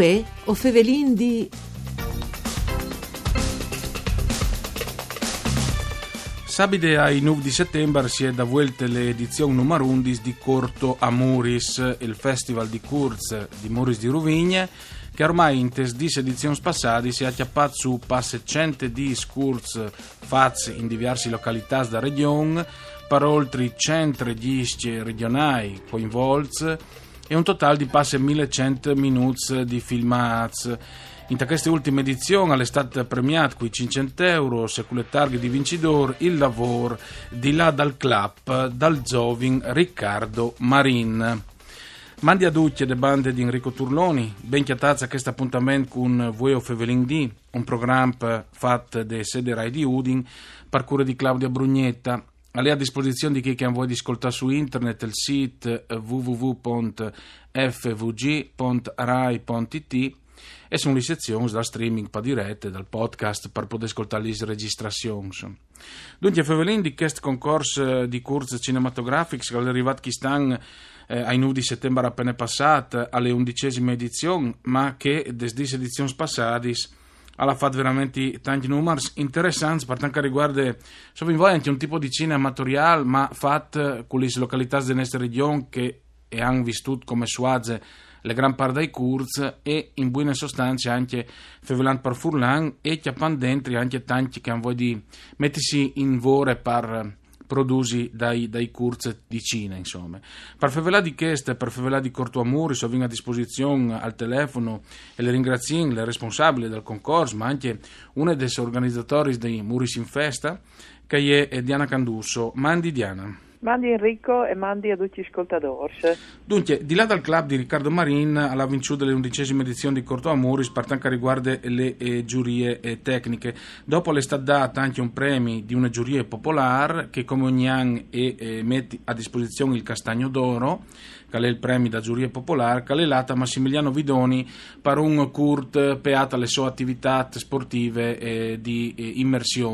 Uè, o fevelin di... Sabide ai 9 di settembre si è da vuelte l'edizione numero 11 di Corto a Muris, il festival di Kurz di Muris di Ruvigne, che ormai in 10 edizioni passate si è acchiappato su passe 100 di Kurz fatti in diverse località della regione, per oltre 100 dischi regionali coinvolti e un totale di passe 1100 minuti di filmati. In questa ultima edizione stato premiato con 500 euro, secondo le targhe di vincitore, il lavoro di là dal club dal Zovin Riccardo Marin. Mandi a tutti le bande di Enrico Turloni, ben chiatazza questo appuntamento con Vueo Fevelin D, un programma fatto da sede Rai di Udin, parcure di Claudia Brugnetta, a lei a disposizione di chi che vuole ascoltare su internet il sito www.fvg.rai.it e sono le sezioni da streaming per dirette, dal podcast per poter ascoltare le registrazioni. Dunque, Fevelin di questo concorso di corsi cinematografici che è arrivato chi eh, ai 9 di settembre appena passato alle undicesime edizioni, ma che desde 10 edizioni passate ha fatto veramente tanti numeri interessanti per quanto riguarda so voi anche un tipo di cinema amatoriale ma fatto con le località della nostra regione che hanno vissuto come suaze le gran parte dei curz e in buona sostanza anche fevelant per furlan e chiappan dentro anche tanti che hanno voglia di mettersi in vore per produsi dai, dai curz di Cina, insomma. Per favela di queste, per favela di Cortuamuri, so a disposizione al telefono e le ringrazio le responsabili del concorso, ma anche una dei organizzatori dei Muris in Festa, che è Diana Candusso. Mandi Diana. Mandi Enrico e mandi a tutti gli ascoltatori. Dunque, di là dal club di Riccardo Marin alla vinciuta dell'undicesima edizione di Corto Amoris per quanto riguarda le eh, giurie eh, tecniche. Dopo le è stato dato anche un premio di una giuria popolare che come ogni anno eh, mette a disposizione il Castagno d'Oro che è il premio da giuria popolare, che è lata Massimiliano Vidoni per un curt peata alle sue attività sportive eh, di eh, immersione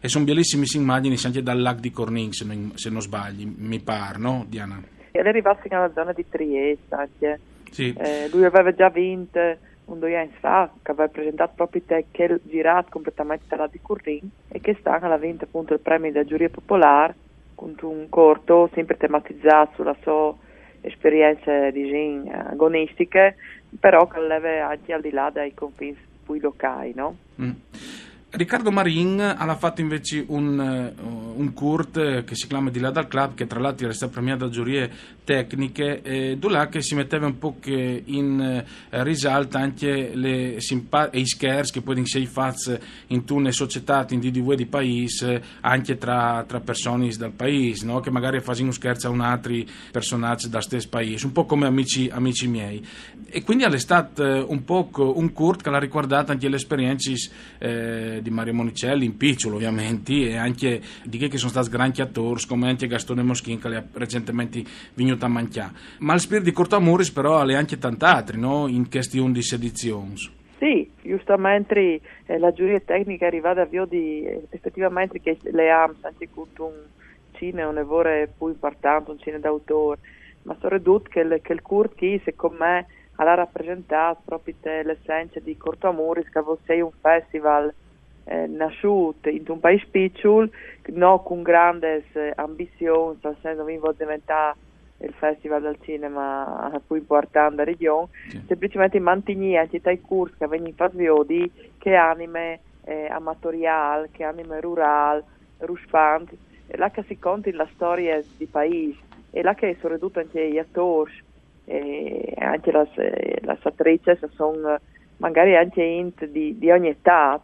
e sono bellissime immagini anche dal lago di Cornin se non, se non sbagli, mi pare, no Diana? È arrivato fino alla zona di Trieste anche. Sì. Eh, lui aveva già vinto un due anni fa, che aveva presentato proprio te che girato completamente dalla di Currin e che sta ha vinto appunto il premio da giuria popolare con un corto sempre tematizzato sulla sua esperienze diciamo, agonistiche, però che leve anche al di là dai confini locali. No? Mm. Riccardo Marin ha fatto invece un, uh, un curt che si chiama Di là dal club, che tra l'altro era stato premiato da giurie tecniche, e là che si metteva un po' in uh, risalto anche le simpa- e i scherzi che poi si fanno in tune società, in due di paese, anche tra, tra persone dal paese, no? che magari fanno un scherzo a un altro personaggio dal stesso paese, un po' come amici, amici miei. E quindi è stato un po' un curt che l'ha ricordato anche le esperienze eh, di Mario Monicelli, in piccolo ovviamente, e anche di che sono stati grandi attori, come anche Gastone Moschin che ha recentemente venuto a mangiare. Ma il spirito di Corto Amoris però ha anche tanti altri, no? in queste 11 edizioni. Sì, giustamente eh, la giuria tecnica è arrivata a via di eh, effettivamente che le AMS anche con un cinema un lavoro più importante, un cinema d'autore, ma ridotto che, il, che il curt che secondo me ha rappresentato proprio l'essenza di Corto Amoris, che fosse un festival eh, nasciuto in un paese piccolo, non con grandi eh, ambizioni, che vuole diventare il festival del cinema più importante della regione, sì. semplicemente mantenere anche i corsi che vengono fatti che anime eh, amatoriale, che anime rurale, ruspante, e là che si conta la storia di paese, e là che sono ridotti anche gli attori, e anche le, le attrici sono magari anche di, di ogni età,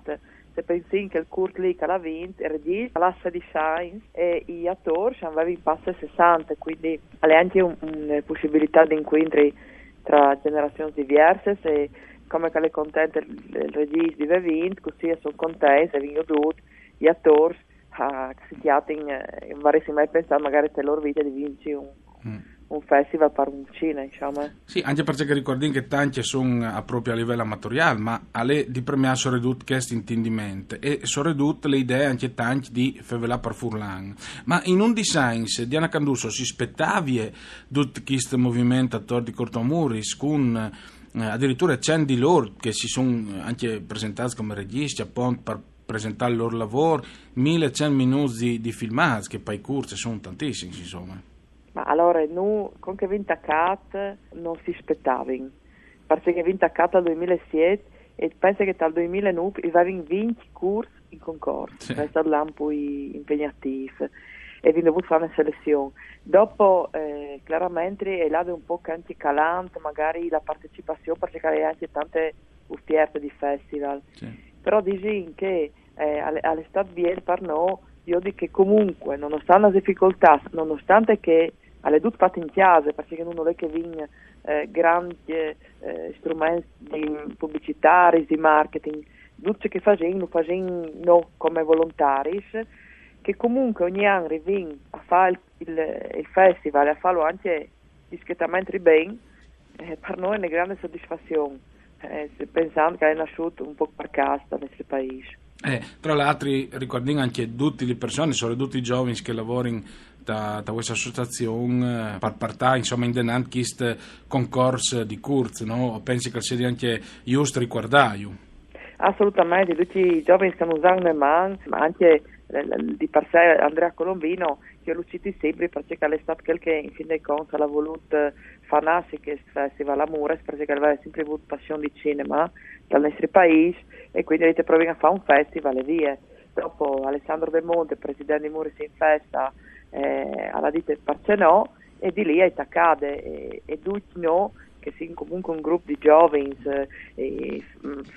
se pensi che il Kurt che l'ha vinto, regista, l'assa di Shines e gli attori avevano in passo 60, quindi è anche una un possibilità di incontri tra generazioni diverse e come che le contente il, regista di vinto, così sono contenti, se vincono tutti, gli attori uh, che si chiamano, eh, non vorrei mai pensare magari per loro vita di vincere un... Mm un festival per un diciamo. Sì, anche perché ricordiamo che tanti sono proprio a livello amatoriale, ma alle di premiare sono ridotte questo intendimento e sono ridotte le idee anche tanti di Fevela per Furlan. Ma in un design, Diana Canduso si spettavie tutto questo movimento attorno di Cortomuris con eh, addirittura c'è di loro che si sono anche presentati come registi appunto per presentare il loro lavoro, 1100 minuti di, di filmati che poi corsi sono tantissimi insomma. Ma allora, noi con che vinta CAT non si aspettavano, perché vinta CAT dal 2007 e penso che dal 2009 avevano 20 corsi in concorso, sì. è stato un po' impegnativo e abbiamo dovuto fare una selezione. Dopo, eh, chiaramente, è là un po' anche calante, magari la partecipazione, perché c'è anche tante offerte di festival. Sì. Però dici che eh, all'estate biel per noi, io dico che comunque, nonostante le difficoltà, nonostante che alle tutte fatte in chiesa, perché non è che vinc eh, grandi eh, strumenti pubblicitari, di marketing, tutto che facciamo, facciamo come volontari, che comunque ogni anno vengono a fare il, il, il, festival a farlo anche discretamente bene, eh, per noi è una grande soddisfazione, eh, pensando che è nasciuto un po' per casta nel nostro paese. Eh, tra l'altro ricordiamo anche tutte le persone, soprattutto i giovani che lavorano da, da questa associazione eh, per partire insomma in questo concorso di Kurz, no? pensi che sia anche giusto ricordare? Assolutamente, tutti i giovani stanno usando man, ma anche eh, di per sé Andrea Colombino che lo citi sempre perché è stato quel che in fin dei conti ha voluto fare nascere questo festival a Mures perché aveva sempre avuto passione di cinema dal nostro paese e quindi avete provato a fare un festival e via. Dopo Alessandro Bemonte, presidente di Mures in festa, eh, alla dite Parcenò e di lì è accade e, e tutti no che siano comunque un gruppo di giovani, eh,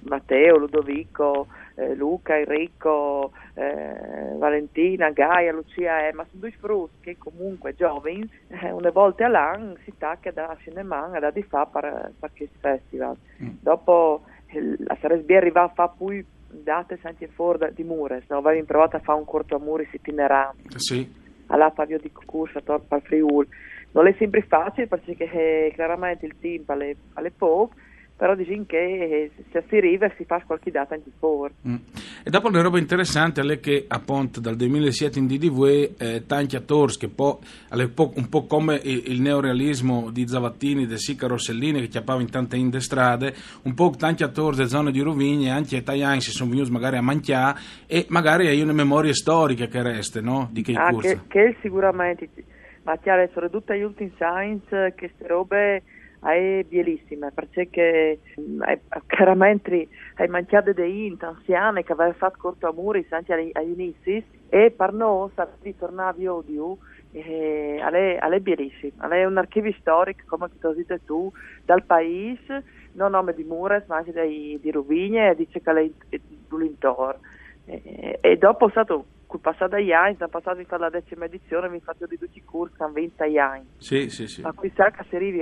Matteo, Ludovico, eh, Luca, Enrico, eh, Valentina, Gaia, Lucia, ma sono due frutti che comunque giovani, eh, una volta all'anno si tacca da cinema da di fa per, per questo festival. Mm. Dopo la Saresbia arriva a fare poi date sempre fuori di Mures, no? avevamo provato a fare un corto a Mures itinerante. Sì. Alla Pavio di Corsa, a Torpa Friuli non è sempre facile perché eh, chiaramente il tempo è, è poco, però diciamo che se si arriva si fa qualche data anche fuori. Mm. E dopo una roba interessante è che appunto dal 2007 in DDV eh, tanti attori che poi un po' come il, il neorealismo di Zavattini, di Sica Rossellini che chiappava in tante in strade, un po' tanti attori delle zone di Rovigny anche italiani si sono venuti magari a Manchià e magari hai una memoria storica che resta, no? Di che ah, che, che sicuramente ma chiaro, soprattutto agli ultimi science, queste robe è bellissime perché è, chiaramente hai mangiato dei int anziani che avevano fatto corto a muri anche agli inizi e per noi di tornare a odio è, è bellissimo è un archivio storico come ti hai detto tu dal paese non nome di Mures ma anche dei, di Ruvigne e di Cecale Bulintor e, e dopo è stato passata anni, sono passato in la decima edizione, mi faccio di tutti i corsi, sono 20 anni. Sì, sì, sì. Ma qui cerca si arrivi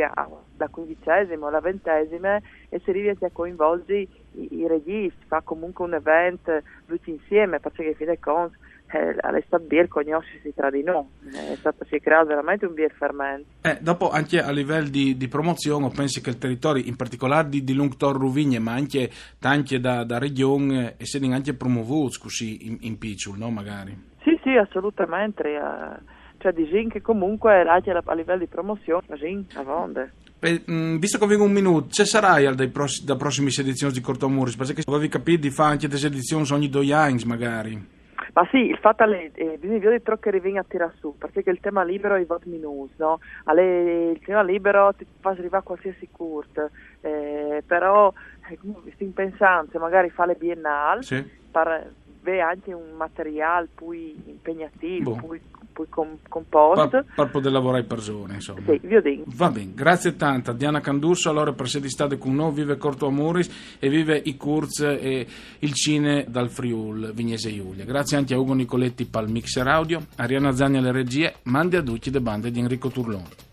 da quindicesima alla ventesima e si arrivi a coinvolgere i, i registi, fa comunque un evento tutti insieme, perché fine dei conti eh, stato bir conoscersi tra di noi, è stato, si è creato veramente un bir fermento. Eh, dopo anche a livello di, di, promozione penso che il territorio, in particolare di, di Lungtor Ruvigne, ma anche tanti da, da regione, eh, siano anche promovuti così in, in Picciul, no magari? Sì, sì, assolutamente. Eh, cioè di che comunque anche a livello di promozione, a vonde. Eh, visto che vengo un minuto, ci sarai al dai pross- da prossime edizioni di Cortomuris? Perché avevi capito di fare anche delle edizioni ogni due anni magari. Ma sì, il fatto che eh, bisogna vedere che arrivi a tirare su, perché il tema libero è voto minus, no? Alle, il tema libero ti fa arrivare a qualsiasi corte, eh, però eh, pensando, se magari fa le biennale, sì. per anche un materiale più impegnativo, boh. più poi composto. Per, per poter lavorare persone, insomma. Sì, vi dico. Va bene, grazie tanta. Diana Candusso, allora per essere state con noi, vive Corto Amoris e vive i Kurz e il Cine dal Friul, Vignese Giulia. Grazie anche a Ugo Nicoletti per il mixer audio, Ariana Zagni alle regie, mandi a tutti le bande di Enrico Turlone.